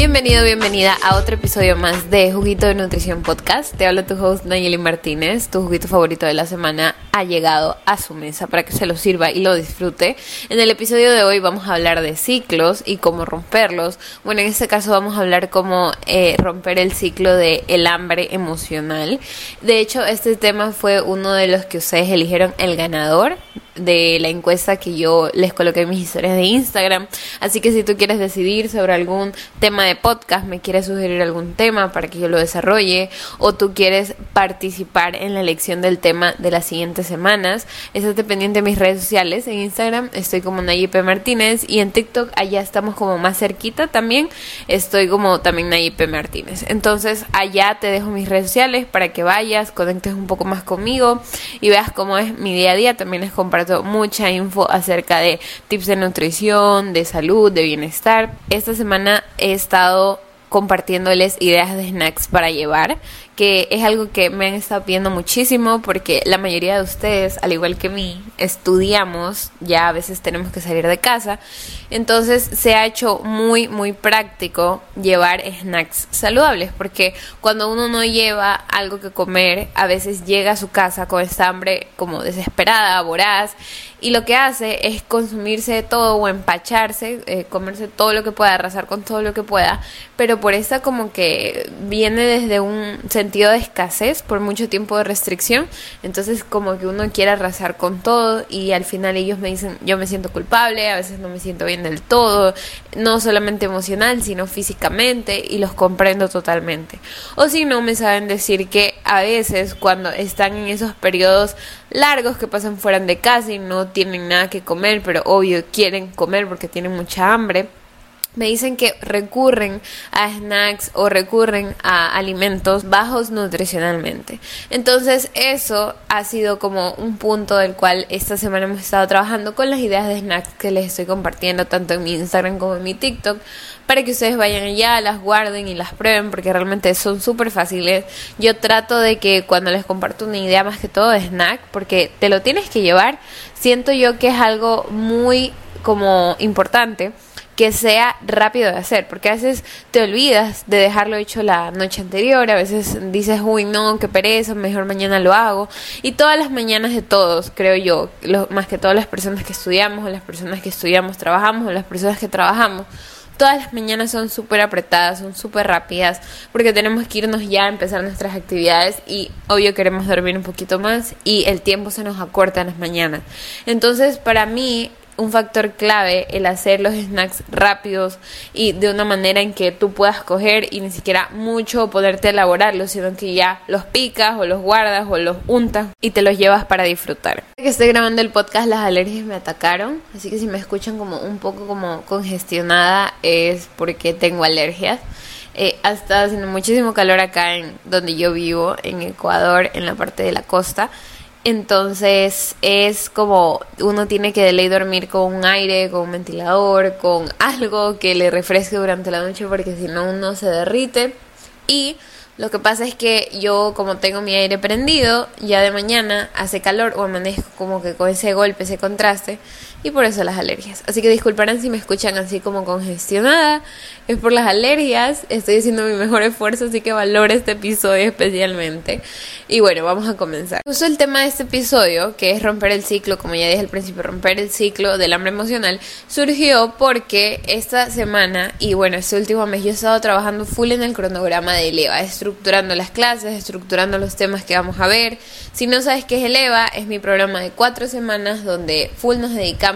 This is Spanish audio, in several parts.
Bienvenido, bienvenida a otro episodio más de Juguito de Nutrición Podcast. Te habla tu host Nayeli Martínez. Tu juguito favorito de la semana ha llegado a su mesa para que se lo sirva y lo disfrute. En el episodio de hoy vamos a hablar de ciclos y cómo romperlos. Bueno, en este caso vamos a hablar cómo eh, romper el ciclo de el hambre emocional. De hecho, este tema fue uno de los que ustedes eligieron el ganador de la encuesta que yo les coloqué en mis historias de Instagram. Así que si tú quieres decidir sobre algún tema de podcast, me quieres sugerir algún tema para que yo lo desarrolle, o tú quieres participar en la elección del tema de las siguientes semanas, estate pendiente de mis redes sociales. En Instagram estoy como Nayipe Martínez y en TikTok allá estamos como más cerquita también. Estoy como también Nayipe Martínez. Entonces allá te dejo mis redes sociales para que vayas, conectes un poco más conmigo y veas cómo es mi día a día. También les comparto mucha info acerca de tips de nutrición, de salud, de bienestar. Esta semana he estado compartiéndoles ideas de snacks para llevar que es algo que me han estado pidiendo muchísimo porque la mayoría de ustedes, al igual que mí, estudiamos, ya a veces tenemos que salir de casa, entonces se ha hecho muy, muy práctico llevar snacks saludables porque cuando uno no lleva algo que comer, a veces llega a su casa con esta hambre como desesperada, voraz, y lo que hace es consumirse todo o empacharse, eh, comerse todo lo que pueda, arrasar con todo lo que pueda, pero por esta como que viene desde un sentido sentido de escasez, por mucho tiempo de restricción, entonces como que uno quiere arrasar con todo y al final ellos me dicen, yo me siento culpable, a veces no me siento bien del todo, no solamente emocional, sino físicamente y los comprendo totalmente. O si no, me saben decir que a veces cuando están en esos periodos largos que pasan fuera de casa y no tienen nada que comer, pero obvio quieren comer porque tienen mucha hambre, me dicen que recurren a snacks o recurren a alimentos bajos nutricionalmente. Entonces eso ha sido como un punto del cual esta semana hemos estado trabajando con las ideas de snacks que les estoy compartiendo tanto en mi Instagram como en mi TikTok para que ustedes vayan allá, las guarden y las prueben porque realmente son súper fáciles. Yo trato de que cuando les comparto una idea más que todo de snack porque te lo tienes que llevar, siento yo que es algo muy como importante que sea rápido de hacer, porque a veces te olvidas de dejarlo hecho la noche anterior, a veces dices, uy, no, qué pereza, mejor mañana lo hago. Y todas las mañanas de todos, creo yo, más que todas las personas que estudiamos, o las personas que estudiamos, trabajamos, o las personas que trabajamos, todas las mañanas son súper apretadas, son súper rápidas, porque tenemos que irnos ya a empezar nuestras actividades y obvio queremos dormir un poquito más y el tiempo se nos acorta en las mañanas. Entonces, para mí, un factor clave el hacer los snacks rápidos y de una manera en que tú puedas coger y ni siquiera mucho poderte elaborarlos, sino que ya los picas o los guardas o los untas y te los llevas para disfrutar. Que estoy grabando el podcast las alergias me atacaron, así que si me escuchan como un poco como congestionada es porque tengo alergias. Eh, ha estado haciendo muchísimo calor acá en donde yo vivo, en Ecuador, en la parte de la costa. Entonces es como uno tiene que de ley dormir con un aire, con un ventilador, con algo que le refresque durante la noche porque si no uno se derrite. Y lo que pasa es que yo como tengo mi aire prendido, ya de mañana hace calor o amanezco como que con ese golpe, ese contraste y por eso las alergias. Así que disculparán si me escuchan así como congestionada, es por las alergias, estoy haciendo mi mejor esfuerzo, así que valoro este episodio especialmente. Y bueno, vamos a comenzar. Justo el tema de este episodio, que es romper el ciclo, como ya dije al principio, romper el ciclo del hambre emocional, surgió porque esta semana y bueno, este último mes yo he estado trabajando full en el cronograma de Eleva, estructurando las clases, estructurando los temas que vamos a ver. Si no sabes qué es Eleva, es mi programa de cuatro semanas donde full nos dedicamos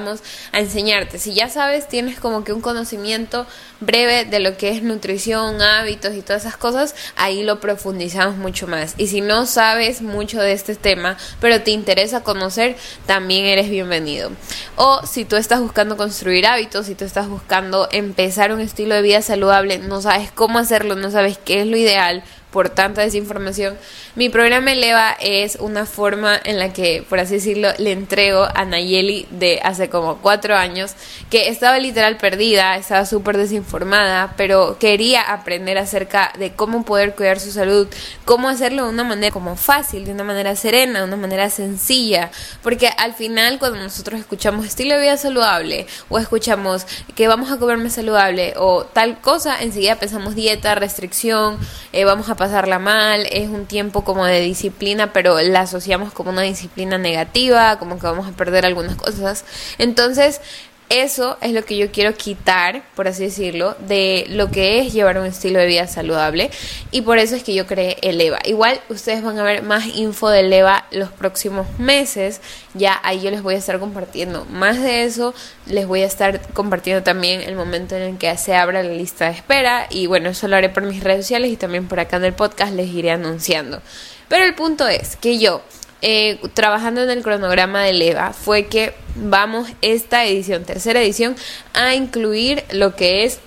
a enseñarte. Si ya sabes, tienes como que un conocimiento breve de lo que es nutrición, hábitos y todas esas cosas, ahí lo profundizamos mucho más. Y si no sabes mucho de este tema, pero te interesa conocer, también eres bienvenido. O si tú estás buscando construir hábitos, si tú estás buscando empezar un estilo de vida saludable, no sabes cómo hacerlo, no sabes qué es lo ideal, por tanta desinformación. Mi programa Eleva es una forma en la que, por así decirlo, le entrego a Nayeli de hace como cuatro años, que estaba literal perdida, estaba súper desinformada, pero quería aprender acerca de cómo poder cuidar su salud, cómo hacerlo de una manera como fácil, de una manera serena, de una manera sencilla, porque al final cuando nosotros escuchamos estilo de vida saludable o escuchamos que vamos a comerme saludable o tal cosa, enseguida pensamos dieta, restricción, eh, vamos a pasarla mal, es un tiempo como de disciplina, pero la asociamos como una disciplina negativa, como que vamos a perder algunas cosas. Entonces, eso es lo que yo quiero quitar, por así decirlo, de lo que es llevar un estilo de vida saludable y por eso es que yo creé el EVA. Igual ustedes van a ver más info del EVA los próximos meses, ya ahí yo les voy a estar compartiendo más de eso, les voy a estar compartiendo también el momento en el que se abra la lista de espera y bueno, eso lo haré por mis redes sociales y también por acá en el podcast les iré anunciando. Pero el punto es que yo eh, trabajando en el cronograma de Leva fue que vamos esta edición, tercera edición, a incluir lo que es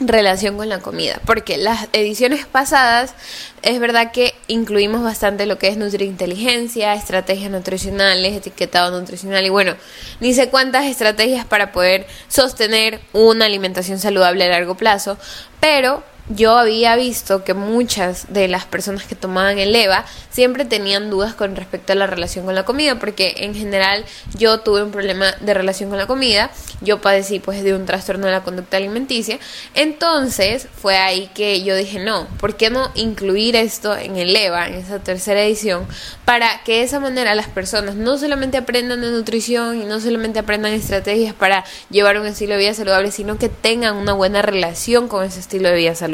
relación con la comida, porque las ediciones pasadas es verdad que incluimos bastante lo que es nutriinteligencia, estrategias nutricionales, etiquetado nutricional y bueno, ni sé cuántas estrategias para poder sostener una alimentación saludable a largo plazo, pero yo había visto que muchas de las personas que tomaban el EVA siempre tenían dudas con respecto a la relación con la comida, porque en general yo tuve un problema de relación con la comida, yo padecí pues de un trastorno de la conducta alimenticia, entonces fue ahí que yo dije, no, ¿por qué no incluir esto en el EVA, en esa tercera edición, para que de esa manera las personas no solamente aprendan de nutrición y no solamente aprendan estrategias para llevar un estilo de vida saludable, sino que tengan una buena relación con ese estilo de vida saludable?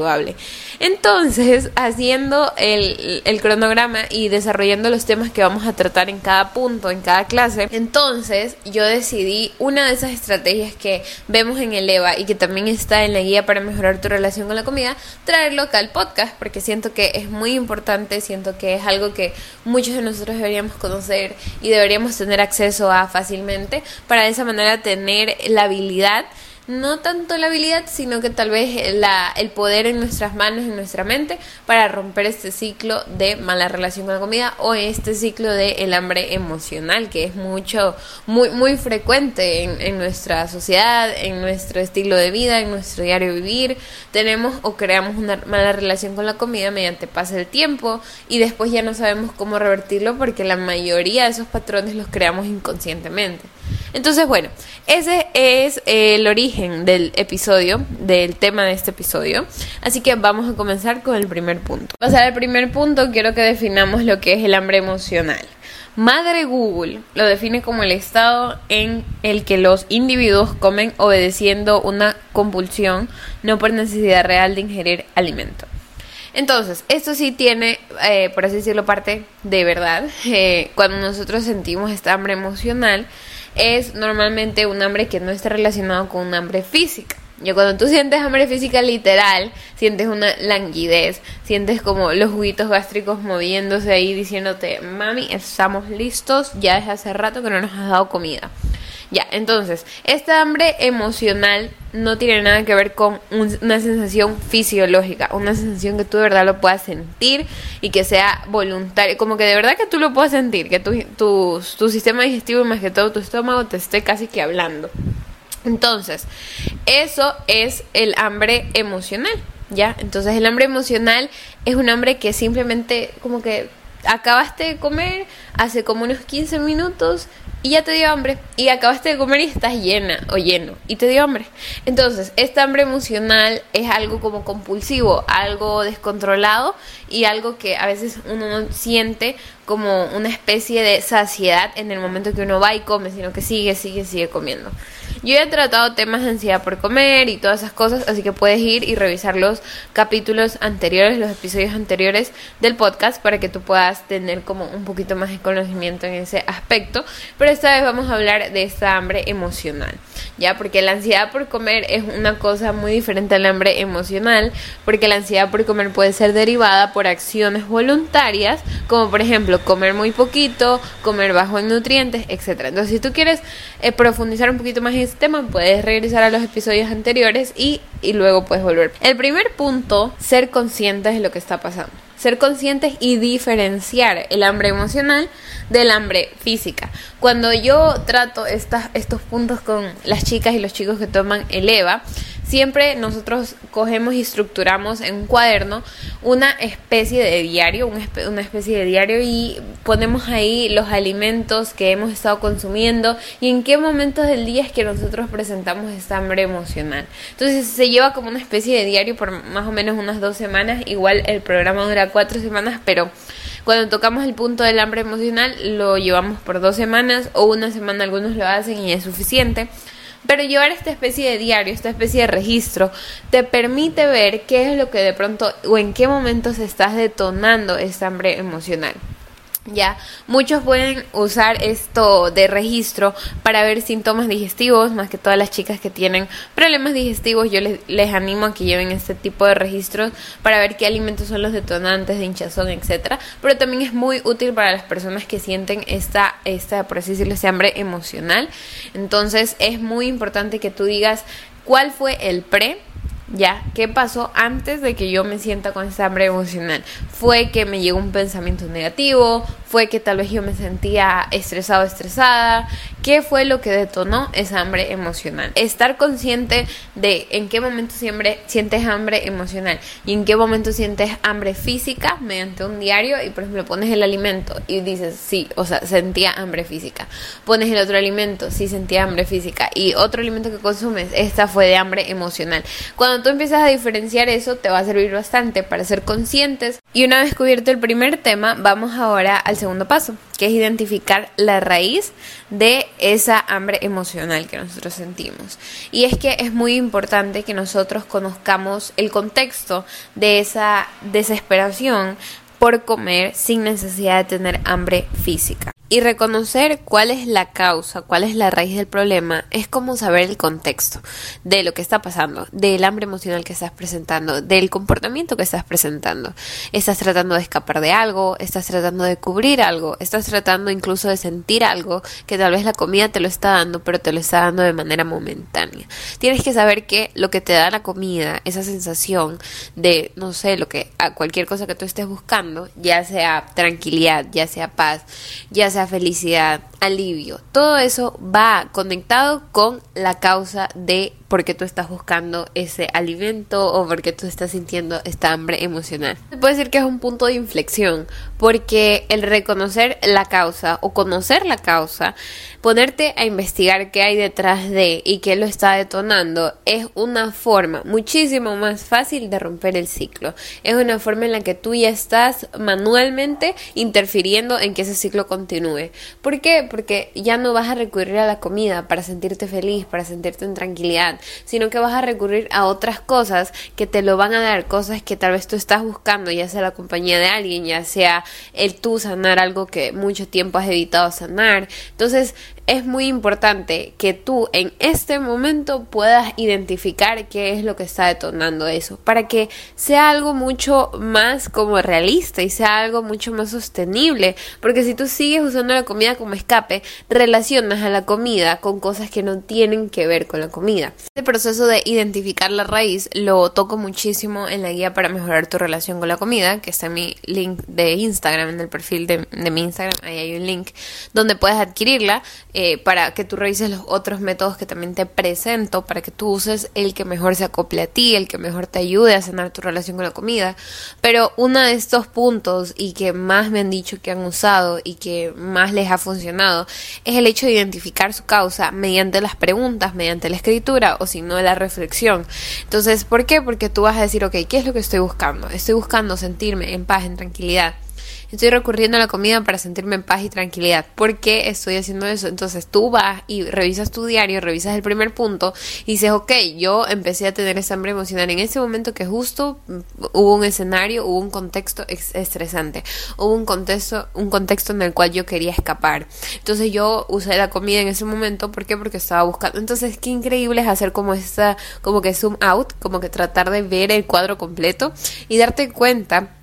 Entonces, haciendo el, el cronograma y desarrollando los temas que vamos a tratar en cada punto, en cada clase, entonces yo decidí una de esas estrategias que vemos en el EVA y que también está en la guía para mejorar tu relación con la comida, traerlo acá al podcast porque siento que es muy importante, siento que es algo que muchos de nosotros deberíamos conocer y deberíamos tener acceso a fácilmente para de esa manera tener la habilidad no tanto la habilidad, sino que tal vez la, el poder en nuestras manos, en nuestra mente, para romper este ciclo de mala relación con la comida o este ciclo de el hambre emocional, que es mucho, muy, muy frecuente en, en nuestra sociedad, en nuestro estilo de vida, en nuestro diario vivir. Tenemos o creamos una mala relación con la comida mediante pase el tiempo y después ya no sabemos cómo revertirlo porque la mayoría de esos patrones los creamos inconscientemente. Entonces, bueno, ese es el origen del episodio, del tema de este episodio. Así que vamos a comenzar con el primer punto. Pasar al primer punto, quiero que definamos lo que es el hambre emocional. Madre Google lo define como el estado en el que los individuos comen obedeciendo una compulsión, no por necesidad real de ingerir alimento. Entonces, esto sí tiene, eh, por así decirlo, parte de verdad. Eh, cuando nosotros sentimos esta hambre emocional, es normalmente un hambre que no está relacionado con un hambre física. Yo cuando tú sientes hambre física literal, sientes una languidez, sientes como los juguitos gástricos moviéndose ahí diciéndote, mami, estamos listos, ya es hace rato que no nos has dado comida. Ya, entonces, esta hambre emocional no tiene nada que ver con una sensación fisiológica, una sensación que tú de verdad lo puedas sentir y que sea voluntaria, como que de verdad que tú lo puedas sentir, que tu, tu, tu sistema digestivo y más que todo tu estómago te esté casi que hablando. Entonces, eso es el hambre emocional, ¿ya? Entonces, el hambre emocional es un hambre que simplemente como que acabaste de comer hace como unos 15 minutos y ya te dio hambre y acabaste de comer y estás llena o lleno y te dio hambre. Entonces, esta hambre emocional es algo como compulsivo, algo descontrolado y algo que a veces uno no siente como una especie de saciedad en el momento que uno va y come, sino que sigue, sigue, sigue comiendo. Yo he tratado temas de ansiedad por comer y todas esas cosas, así que puedes ir y revisar los capítulos anteriores, los episodios anteriores del podcast para que tú puedas tener como un poquito más de conocimiento en ese aspecto. Pero esta vez vamos a hablar de esta hambre emocional, ¿ya? Porque la ansiedad por comer es una cosa muy diferente al hambre emocional, porque la ansiedad por comer puede ser derivada por acciones voluntarias, como por ejemplo comer muy poquito, comer bajo en nutrientes, etc. Entonces, si tú quieres eh, profundizar un poquito más en este tema, puedes regresar a los episodios anteriores y, y luego puedes volver. El primer punto, ser conscientes de lo que está pasando ser conscientes y diferenciar el hambre emocional del hambre física. Cuando yo trato estos puntos con las chicas y los chicos que toman el EVA, siempre nosotros cogemos y estructuramos en un cuaderno una especie de diario, una especie de diario y ponemos ahí los alimentos que hemos estado consumiendo y en qué momentos del día es que nosotros presentamos esta hambre emocional. Entonces se lleva como una especie de diario por más o menos unas dos semanas, igual el programa dura cuatro semanas, pero cuando tocamos el punto del hambre emocional lo llevamos por dos semanas o una semana algunos lo hacen y es suficiente. Pero llevar esta especie de diario, esta especie de registro, te permite ver qué es lo que de pronto o en qué momentos estás detonando esta hambre emocional. Ya, muchos pueden usar esto de registro para ver síntomas digestivos, más que todas las chicas que tienen problemas digestivos, yo les, animo a que lleven este tipo de registros para ver qué alimentos son los detonantes de hinchazón, etcétera. Pero también es muy útil para las personas que sienten esta, esta, por así decirlo, hambre emocional. Entonces es muy importante que tú digas cuál fue el pre ya, ¿qué pasó antes de que yo me sienta con esa hambre emocional? Fue que me llegó un pensamiento negativo, fue que tal vez yo me sentía estresado, estresada. ¿Qué fue lo que detonó esa hambre emocional? Estar consciente de en qué momento sientes hambre emocional y en qué momento sientes hambre física mediante un diario y por ejemplo pones el alimento y dices, sí, o sea, sentía hambre física. Pones el otro alimento, sí sentía hambre física y otro alimento que consumes, esta fue de hambre emocional. Cuando tú empiezas a diferenciar eso, te va a servir bastante para ser conscientes. Y una vez cubierto el primer tema, vamos ahora al segundo paso, que es identificar la raíz de esa hambre emocional que nosotros sentimos. Y es que es muy importante que nosotros conozcamos el contexto de esa desesperación por comer sin necesidad de tener hambre física. Y reconocer cuál es la causa, cuál es la raíz del problema, es como saber el contexto de lo que está pasando, del hambre emocional que estás presentando, del comportamiento que estás presentando. Estás tratando de escapar de algo, estás tratando de cubrir algo, estás tratando incluso de sentir algo que tal vez la comida te lo está dando, pero te lo está dando de manera momentánea. Tienes que saber que lo que te da la comida, esa sensación de, no sé, lo que, a cualquier cosa que tú estés buscando, ya sea tranquilidad, ya sea paz, ya sea felicidad, alivio, todo eso va conectado con la causa de porque tú estás buscando ese alimento o porque tú estás sintiendo esta hambre emocional. Se puede decir que es un punto de inflexión porque el reconocer la causa o conocer la causa, ponerte a investigar qué hay detrás de y qué lo está detonando es una forma muchísimo más fácil de romper el ciclo. Es una forma en la que tú ya estás manualmente interfiriendo en que ese ciclo continúe. ¿Por qué? Porque ya no vas a recurrir a la comida para sentirte feliz, para sentirte en tranquilidad, sino que vas a recurrir a otras cosas que te lo van a dar, cosas que tal vez tú estás buscando, ya sea la compañía de alguien, ya sea el tú sanar algo que mucho tiempo has evitado sanar. Entonces, es muy importante que tú en este momento puedas identificar qué es lo que está detonando eso, para que sea algo mucho más como realista y sea algo mucho más sostenible, porque si tú sigues usando la comida como escape, relacionas a la comida con cosas que no tienen que ver con la comida. Este proceso de identificar la raíz lo toco muchísimo en la guía para mejorar tu relación con la comida, que está en mi link de Instagram, en el perfil de, mi Instagram, ahí hay un link donde puedes adquirirla. Eh, para que tú revises los otros métodos que también te presento, para que tú uses el que mejor se acople a ti, el que mejor te ayude a sanar tu relación con la comida. Pero uno de estos puntos y que más me han dicho que han usado y que más les ha funcionado es el hecho de identificar su causa mediante las preguntas, mediante la escritura o si no la reflexión. Entonces, ¿por qué? Porque tú vas a decir, ok, ¿qué es lo que estoy buscando? Estoy buscando sentirme en paz, en tranquilidad Estoy recurriendo a la comida para sentirme en paz y tranquilidad. ¿Por qué estoy haciendo eso? Entonces tú vas y revisas tu diario, revisas el primer punto y dices, ok, yo empecé a tener esa hambre emocional en ese momento que justo hubo un escenario, hubo un contexto estresante, hubo un contexto, un contexto en el cual yo quería escapar. Entonces yo usé la comida en ese momento, ¿por qué? Porque estaba buscando. Entonces, qué increíble es hacer como esta, como que zoom out, como que tratar de ver el cuadro completo y darte cuenta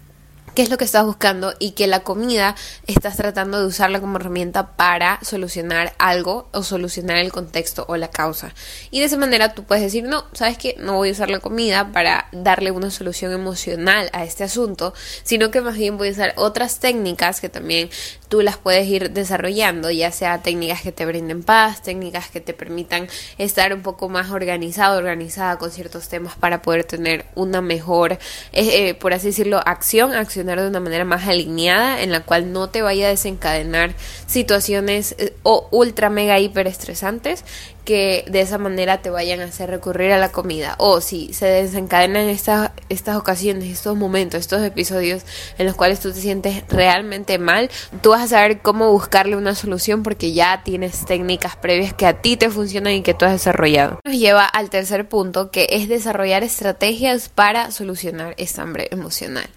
qué es lo que estás buscando y que la comida estás tratando de usarla como herramienta para solucionar algo o solucionar el contexto o la causa. Y de esa manera tú puedes decir, no, sabes que no voy a usar la comida para darle una solución emocional a este asunto, sino que más bien voy a usar otras técnicas que también tú las puedes ir desarrollando, ya sea técnicas que te brinden paz, técnicas que te permitan estar un poco más organizado, organizada con ciertos temas para poder tener una mejor, eh, eh, por así decirlo, acción, de una manera más alineada en la cual no te vaya a desencadenar situaciones eh, o ultra mega hiper estresantes que de esa manera te vayan a hacer recurrir a la comida. O si se desencadenan estas, estas ocasiones, estos momentos, estos episodios en los cuales tú te sientes realmente mal, tú vas a saber cómo buscarle una solución porque ya tienes técnicas previas que a ti te funcionan y que tú has desarrollado. Nos lleva al tercer punto que es desarrollar estrategias para solucionar esta hambre emocional.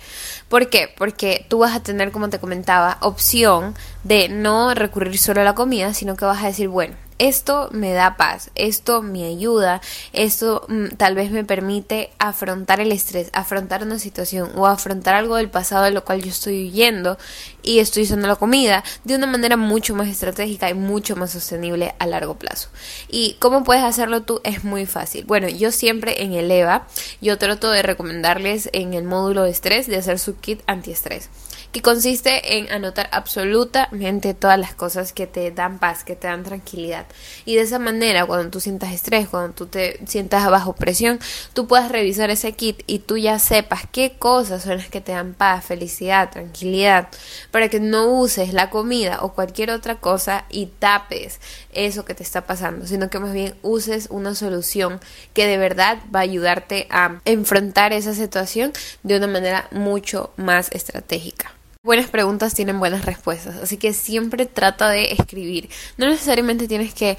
¿Por qué? Porque tú vas a tener, como te comentaba, opción de no recurrir solo a la comida, sino que vas a decir, bueno, esto me da paz, esto me ayuda, esto mm, tal vez me permite afrontar el estrés, afrontar una situación o afrontar algo del pasado de lo cual yo estoy huyendo y estoy usando la comida de una manera mucho más estratégica y mucho más sostenible a largo plazo. ¿Y cómo puedes hacerlo tú? Es muy fácil. Bueno, yo siempre en el EVA, yo trato de recomendarles en el módulo de estrés de hacer su kit antiestrés que consiste en anotar absolutamente todas las cosas que te dan paz, que te dan tranquilidad. Y de esa manera, cuando tú sientas estrés, cuando tú te sientas bajo presión, tú puedas revisar ese kit y tú ya sepas qué cosas son las que te dan paz, felicidad, tranquilidad, para que no uses la comida o cualquier otra cosa y tapes eso que te está pasando, sino que más bien uses una solución que de verdad va a ayudarte a enfrentar esa situación de una manera mucho más estratégica. Buenas preguntas tienen buenas respuestas, así que siempre trata de escribir. No necesariamente tienes que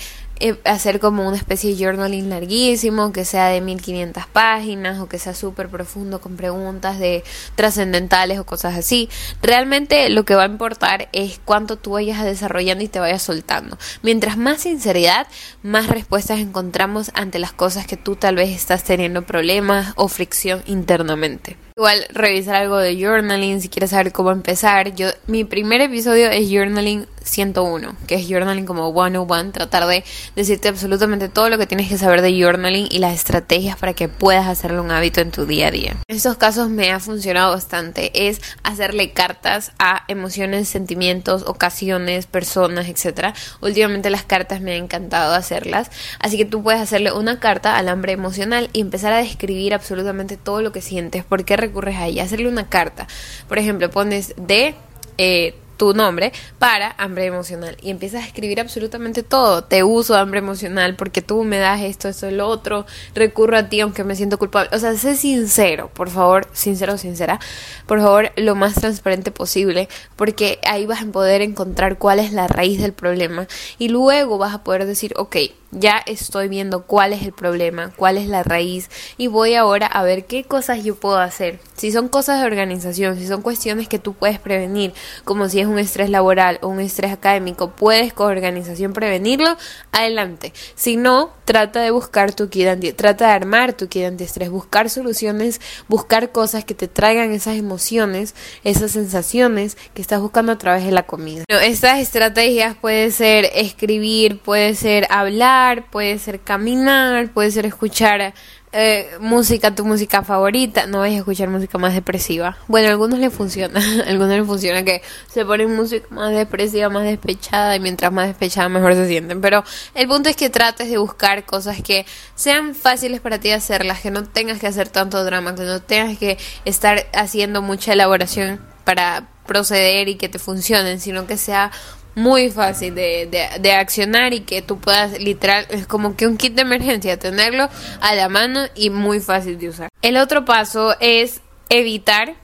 hacer como una especie de journaling larguísimo, que sea de 1500 páginas o que sea súper profundo con preguntas de trascendentales o cosas así. Realmente lo que va a importar es cuánto tú vayas desarrollando y te vayas soltando. Mientras más sinceridad, más respuestas encontramos ante las cosas que tú tal vez estás teniendo problemas o fricción internamente. Igual revisar algo de journaling si quieres saber cómo empezar. Yo mi primer episodio es journaling 101, que es journaling como 101, tratar de decirte absolutamente todo lo que tienes que saber de journaling y las estrategias para que puedas hacerlo un hábito en tu día a día. En estos casos me ha funcionado bastante es hacerle cartas a emociones, sentimientos, ocasiones, personas, etc. Últimamente las cartas me ha encantado hacerlas, así que tú puedes hacerle una carta al hambre emocional y empezar a describir absolutamente todo lo que sientes, por qué recurres a ella, hacerle una carta. Por ejemplo, pones de eh, tu nombre para hambre emocional y empiezas a escribir absolutamente todo. Te uso hambre emocional porque tú me das esto, esto, lo otro. Recurro a ti aunque me siento culpable. O sea, sé sincero, por favor, sincero sincera. Por favor, lo más transparente posible porque ahí vas a poder encontrar cuál es la raíz del problema y luego vas a poder decir, ok, ya estoy viendo cuál es el problema, cuál es la raíz y voy ahora a ver qué cosas yo puedo hacer. Si son cosas de organización, si son cuestiones que tú puedes prevenir, como si es un estrés laboral o un estrés académico, puedes con organización prevenirlo, adelante. Si no, trata de buscar tu kit anti, trata de armar tu kit antiestrés, buscar soluciones, buscar cosas que te traigan esas emociones, esas sensaciones que estás buscando a través de la comida. estas estrategias puede ser escribir, puede ser hablar, puede ser caminar, puede ser escuchar eh, música, tu música favorita. No vayas a escuchar música más depresiva. Bueno, a algunos les funciona. algunos les funciona que se ponen música más depresiva, más despechada. Y mientras más despechada, mejor se sienten. Pero el punto es que trates de buscar cosas que sean fáciles para ti hacerlas. Que no tengas que hacer tanto drama. Que no tengas que estar haciendo mucha elaboración para proceder y que te funcionen. Sino que sea muy fácil de, de, accionar y que tú puedas literal, es como que un kit de emergencia, tenerlo a la mano y muy fácil de usar. El otro paso es evitar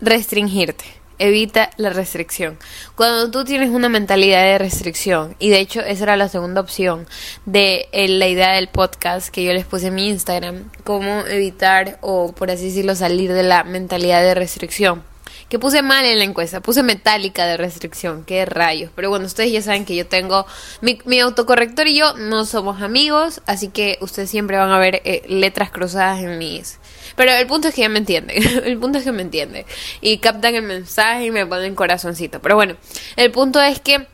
restringirte. Evita la restricción. Cuando tú tienes una mentalidad de restricción, y de hecho esa era la segunda opción de eh, la idea del podcast que yo les puse en mi Instagram, cómo evitar o por así decirlo salir de la mentalidad de restricción que puse mal en la encuesta, puse metálica de restricción, qué rayos. Pero bueno, ustedes ya saben que yo tengo, mi, autocorrector y yo no somos amigos, así que ustedes siempre van a ver eh, letras cruzadas en mis... Pero el punto es que ya me entienden, el punto es que me entienden. Y captan el mensaje y me ponen corazoncito. Pero bueno, el punto es que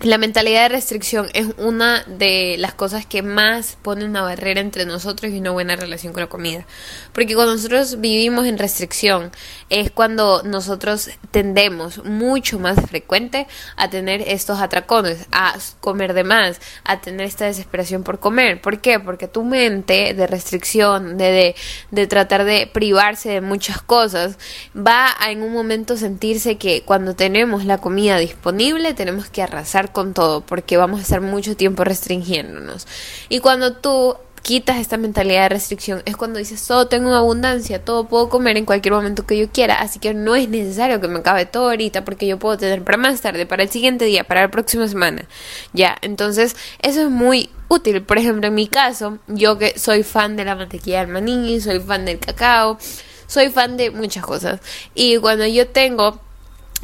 la mentalidad de restricción es una de las cosas que más pone una barrera entre nosotros y una buena relación con la comida. Porque cuando nosotros vivimos en restricción es cuando nosotros tendemos mucho más frecuente a tener estos atracones, a comer de más, a tener esta desesperación por comer. ¿Por qué? Porque tu mente de restricción, de, de, de tratar de privarse de muchas cosas, va a en un momento sentirse que cuando tenemos la comida disponible tenemos que arrasar con todo porque vamos a estar mucho tiempo restringiéndonos. Y cuando tú quitas esta mentalidad de restricción es cuando dices todo tengo abundancia, todo puedo comer en cualquier momento que yo quiera, así que no es necesario que me acabe todo ahorita porque yo puedo tener para más tarde, para el siguiente día, para la próxima semana. Ya, entonces eso es muy útil. Por ejemplo, en mi caso, yo que soy fan de la mantequilla del maní, soy fan del cacao, soy fan de muchas cosas. Y cuando yo tengo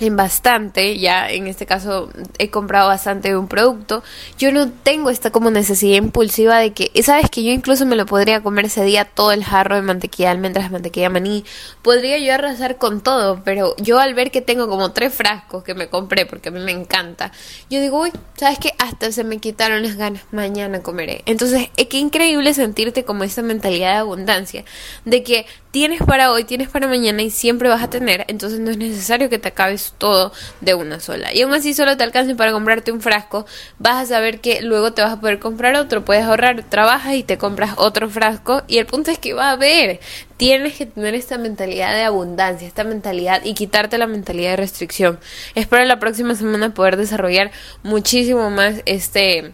en bastante, ya en este caso he comprado bastante de un producto, yo no tengo esta como necesidad impulsiva de que, sabes que yo incluso me lo podría comer ese día todo el jarro de mantequilla de almendras, mantequilla maní, podría yo arrasar con todo, pero yo al ver que tengo como tres frascos que me compré porque a mí me encanta, yo digo, uy, sabes que hasta se me quitaron las ganas, mañana comeré. Entonces, es que increíble sentirte como esa mentalidad de abundancia, de que tienes para hoy, tienes para mañana y siempre vas a tener, entonces no es necesario que te acabes todo de una sola. Y aún así solo te alcance para comprarte un frasco, vas a saber que luego te vas a poder comprar otro, puedes ahorrar, trabajas y te compras otro frasco y el punto es que va a haber, tienes que tener esta mentalidad de abundancia, esta mentalidad y quitarte la mentalidad de restricción. Espero la próxima semana poder desarrollar muchísimo más este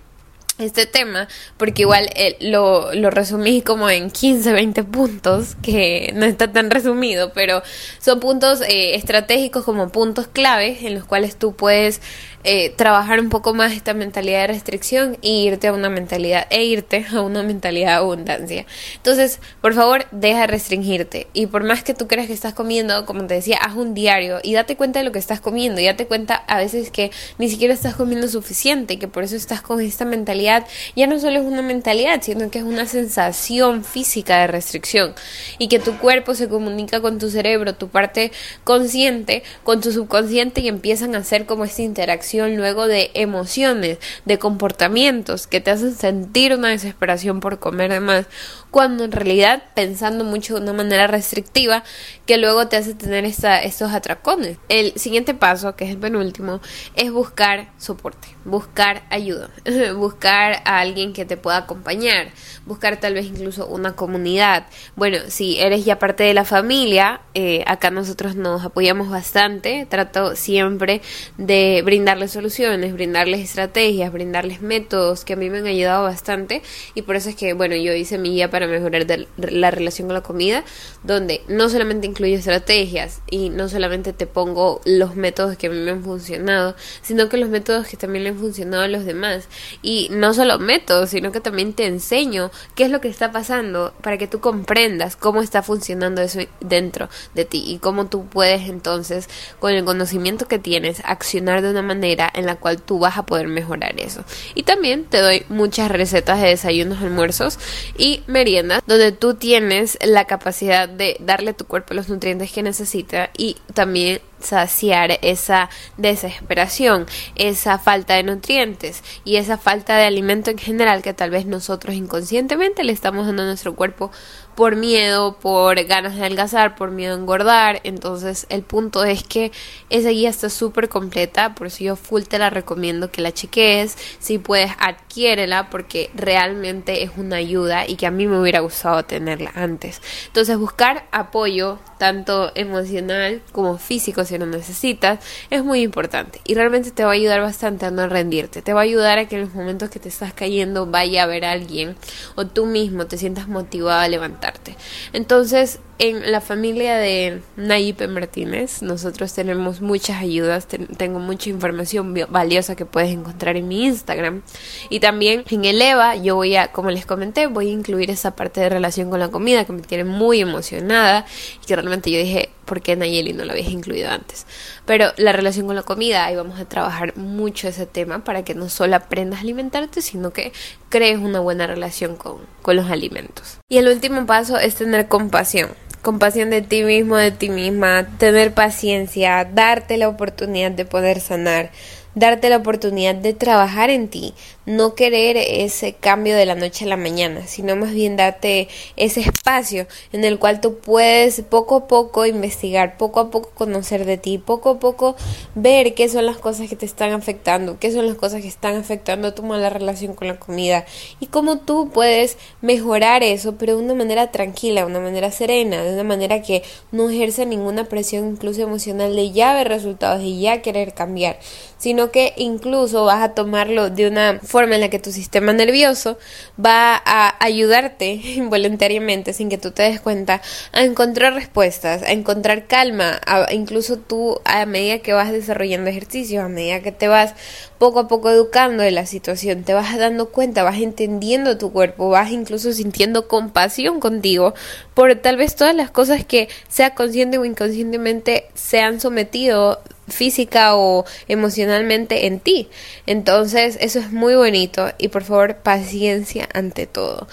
este tema, porque igual eh, lo, lo resumí como en 15, 20 puntos, que no está tan resumido, pero son puntos eh, estratégicos como puntos claves en los cuales tú puedes eh, trabajar un poco más esta mentalidad de restricción e irte a una mentalidad e irte a una mentalidad de abundancia. Entonces, por favor, deja de restringirte y por más que tú creas que estás comiendo, como te decía, haz un diario y date cuenta de lo que estás comiendo y date cuenta a veces que ni siquiera estás comiendo suficiente que por eso estás con esta mentalidad. Ya no solo es una mentalidad, sino que es una sensación física de restricción y que tu cuerpo se comunica con tu cerebro, tu parte consciente, con tu subconsciente y empiezan a hacer como esta interacción luego de emociones, de comportamientos que te hacen sentir una desesperación por comer de más, cuando en realidad pensando mucho de una manera restrictiva que luego te hace tener esta, estos atracones. El siguiente paso, que es el penúltimo, es buscar soporte, buscar ayuda, buscar a alguien que te pueda acompañar, buscar tal vez incluso una comunidad. Bueno, si eres ya parte de la familia, eh, acá nosotros nos apoyamos bastante, trato siempre de brindarles soluciones, brindarles estrategias, brindarles métodos que a mí me han ayudado bastante y por eso es que, bueno, yo hice mi guía para mejorar la relación con la comida, donde no solamente incluye estrategias y no solamente te pongo los métodos que a mí me han funcionado, sino que los métodos que también le han funcionado a los demás. Y no solo métodos, sino que también te enseño qué es lo que está pasando para que tú comprendas cómo está funcionando eso dentro de ti y cómo tú puedes entonces, con el conocimiento que tienes, accionar de una manera en la cual tú vas a poder mejorar eso. Y también te doy muchas recetas de desayunos, almuerzos y meriendas donde tú tienes la capacidad de darle a tu cuerpo los nutrientes que necesita y también saciar esa desesperación, esa falta de nutrientes y esa falta de alimento en general que tal vez nosotros inconscientemente le estamos dando a nuestro cuerpo por miedo, por ganas de adelgazar, por miedo a engordar. Entonces el punto es que esa guía está súper completa, por eso yo full te la recomiendo que la cheques, si puedes adquiérela porque realmente es una ayuda y que a mí me hubiera gustado tenerla antes. Entonces buscar apoyo tanto emocional como físico si necesitas, es muy importante y realmente te va a ayudar bastante a no rendirte, te va a ayudar a que en los momentos que te estás cayendo vaya a ver a alguien o tú mismo te sientas motivado a levantarte. Entonces, en la familia de Nayib Martínez, nosotros tenemos muchas ayudas, tengo mucha información valiosa que puedes encontrar en mi Instagram. Y también en el EVA, yo voy a, como les comenté, voy a incluir esa parte de relación con la comida que me tiene muy emocionada y que realmente yo dije, por qué Nayeli no lo habías incluido antes. Pero la relación con la comida, ahí vamos a trabajar mucho ese tema para que no solo aprendas a alimentarte, sino que crees una buena relación con, con los alimentos. Y el último paso es tener compasión compasión de ti mismo, de ti misma, tener paciencia, darte la oportunidad de poder sanar, darte la oportunidad de trabajar en ti, no querer ese cambio de la noche a la mañana, sino más bien darte ese espacio en el cual tú puedes poco a poco investigar, poco a poco conocer de ti, poco a poco ver qué son las cosas que te están afectando, qué son las cosas que están afectando tu mala relación con la comida y cómo tú puedes mejorar eso, pero de una manera tranquila, de una manera serena, de una manera que no ejerce ninguna presión incluso emocional de ya ver resultados y ya querer cambiar, sino que incluso vas a tomarlo de una forma en la que tu sistema nervioso va a ayudarte involuntariamente, sin que tú te des cuenta, a encontrar respuestas, a encontrar calma, incluso tú a medida que vas desarrollando ejercicios, a medida que te vas poco a poco educando de la situación, te vas dando cuenta, vas entendiendo tu cuerpo, vas incluso sintiendo compasión contigo por tal vez todas las cosas que sea consciente o inconscientemente se han sometido física o emocionalmente en ti. Entonces, eso es muy bonito y por favor, paciencia ante todo.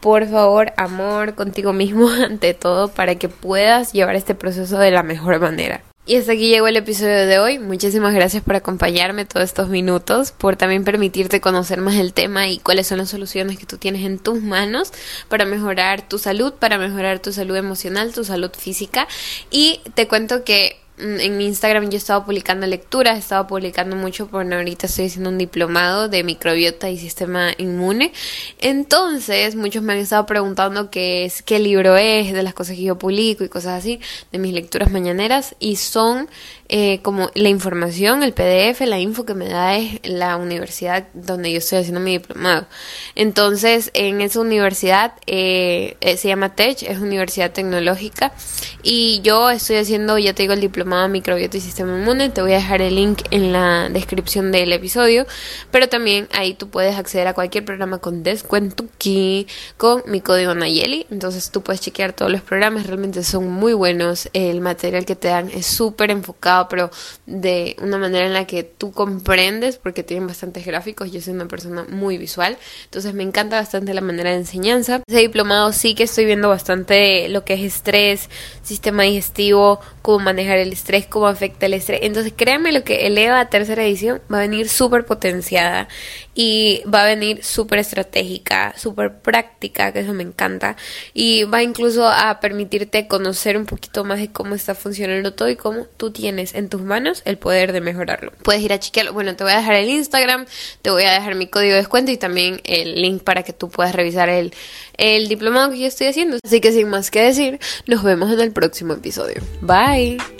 Por favor, amor contigo mismo ante todo para que puedas llevar este proceso de la mejor manera. Y hasta aquí llegó el episodio de hoy. Muchísimas gracias por acompañarme todos estos minutos, por también permitirte conocer más el tema y cuáles son las soluciones que tú tienes en tus manos para mejorar tu salud, para mejorar tu salud emocional, tu salud física. Y te cuento que en mi Instagram yo he estado publicando lecturas, he estado publicando mucho porque ahorita estoy haciendo un diplomado de microbiota y sistema inmune. Entonces, muchos me han estado preguntando qué es, qué libro es, de las cosas que yo publico y cosas así, de mis lecturas mañaneras, y son eh, como la información, el PDF, la info que me da es la universidad donde yo estoy haciendo mi diplomado. Entonces, en esa universidad eh, eh, se llama TECH, es Universidad Tecnológica, y yo estoy haciendo, ya te digo, el diplomado Microbiota y Sistema Inmune. Te voy a dejar el link en la descripción del episodio, pero también ahí tú puedes acceder a cualquier programa con descuento aquí con mi código Nayeli. Entonces, tú puedes chequear todos los programas, realmente son muy buenos. El material que te dan es súper enfocado pero de una manera en la que tú comprendes, porque tienen bastantes gráficos, yo soy una persona muy visual, entonces me encanta bastante la manera de enseñanza. Ese diplomado sí que estoy viendo bastante lo que es estrés, sistema digestivo, cómo manejar el estrés, cómo afecta el estrés. Entonces créanme lo que eleva a tercera edición va a venir súper potenciada y va a venir súper estratégica, súper práctica, que eso me encanta, y va incluso a permitirte conocer un poquito más de cómo está funcionando todo y cómo tú tienes en tus manos el poder de mejorarlo. Puedes ir a chequearlo. Bueno, te voy a dejar el Instagram, te voy a dejar mi código de descuento y también el link para que tú puedas revisar el, el diplomado que yo estoy haciendo. Así que sin más que decir, nos vemos en el próximo episodio. Bye.